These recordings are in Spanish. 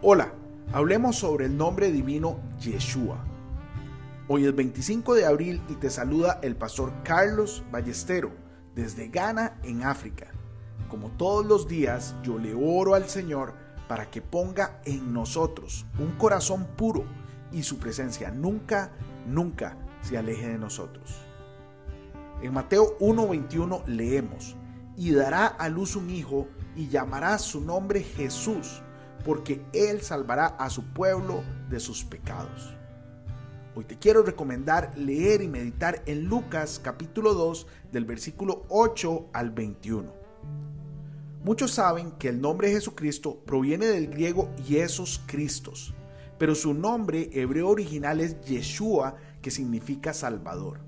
Hola, hablemos sobre el nombre divino Yeshua. Hoy es 25 de abril y te saluda el pastor Carlos Ballestero desde Ghana en África. Como todos los días, yo le oro al Señor para que ponga en nosotros un corazón puro y su presencia nunca, nunca se aleje de nosotros. En Mateo 1:21 leemos, y dará a luz un hijo y llamará su nombre Jesús porque Él salvará a su pueblo de sus pecados. Hoy te quiero recomendar leer y meditar en Lucas capítulo 2 del versículo 8 al 21. Muchos saben que el nombre Jesucristo proviene del griego Jesús Cristos, pero su nombre hebreo original es Yeshua, que significa Salvador.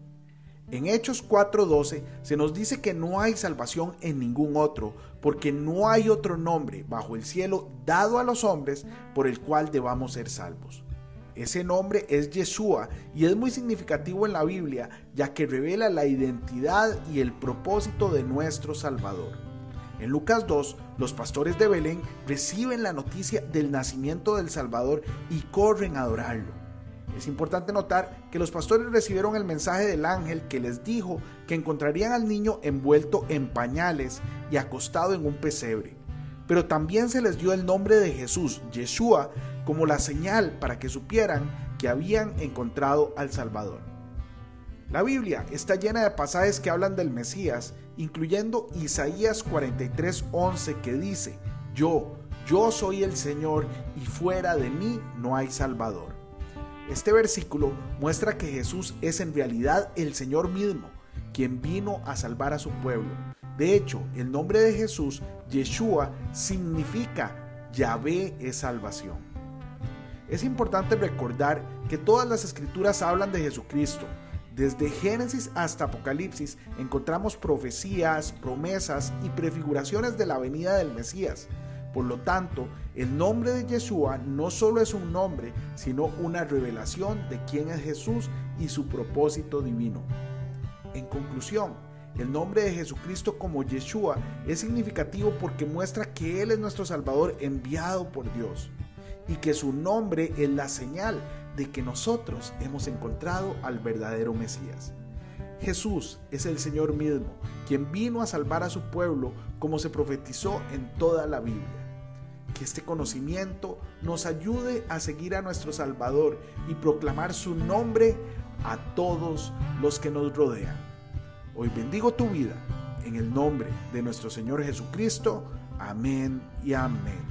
En Hechos 4:12 se nos dice que no hay salvación en ningún otro, porque no hay otro nombre bajo el cielo dado a los hombres por el cual debamos ser salvos. Ese nombre es Yeshua y es muy significativo en la Biblia, ya que revela la identidad y el propósito de nuestro Salvador. En Lucas 2, los pastores de Belén reciben la noticia del nacimiento del Salvador y corren a adorarlo. Es importante notar que los pastores recibieron el mensaje del ángel que les dijo que encontrarían al niño envuelto en pañales y acostado en un pesebre. Pero también se les dio el nombre de Jesús, Yeshua, como la señal para que supieran que habían encontrado al Salvador. La Biblia está llena de pasajes que hablan del Mesías, incluyendo Isaías 43:11 que dice, Yo, yo soy el Señor y fuera de mí no hay Salvador. Este versículo muestra que Jesús es en realidad el Señor mismo, quien vino a salvar a su pueblo. De hecho, el nombre de Jesús, Yeshua, significa Yahvé es salvación. Es importante recordar que todas las escrituras hablan de Jesucristo. Desde Génesis hasta Apocalipsis encontramos profecías, promesas y prefiguraciones de la venida del Mesías. Por lo tanto, el nombre de Yeshua no solo es un nombre, sino una revelación de quién es Jesús y su propósito divino. En conclusión, el nombre de Jesucristo como Yeshua es significativo porque muestra que Él es nuestro Salvador enviado por Dios y que su nombre es la señal de que nosotros hemos encontrado al verdadero Mesías. Jesús es el Señor mismo, quien vino a salvar a su pueblo como se profetizó en toda la Biblia. Que este conocimiento nos ayude a seguir a nuestro Salvador y proclamar su nombre a todos los que nos rodean. Hoy bendigo tu vida en el nombre de nuestro Señor Jesucristo. Amén y amén.